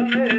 Amen.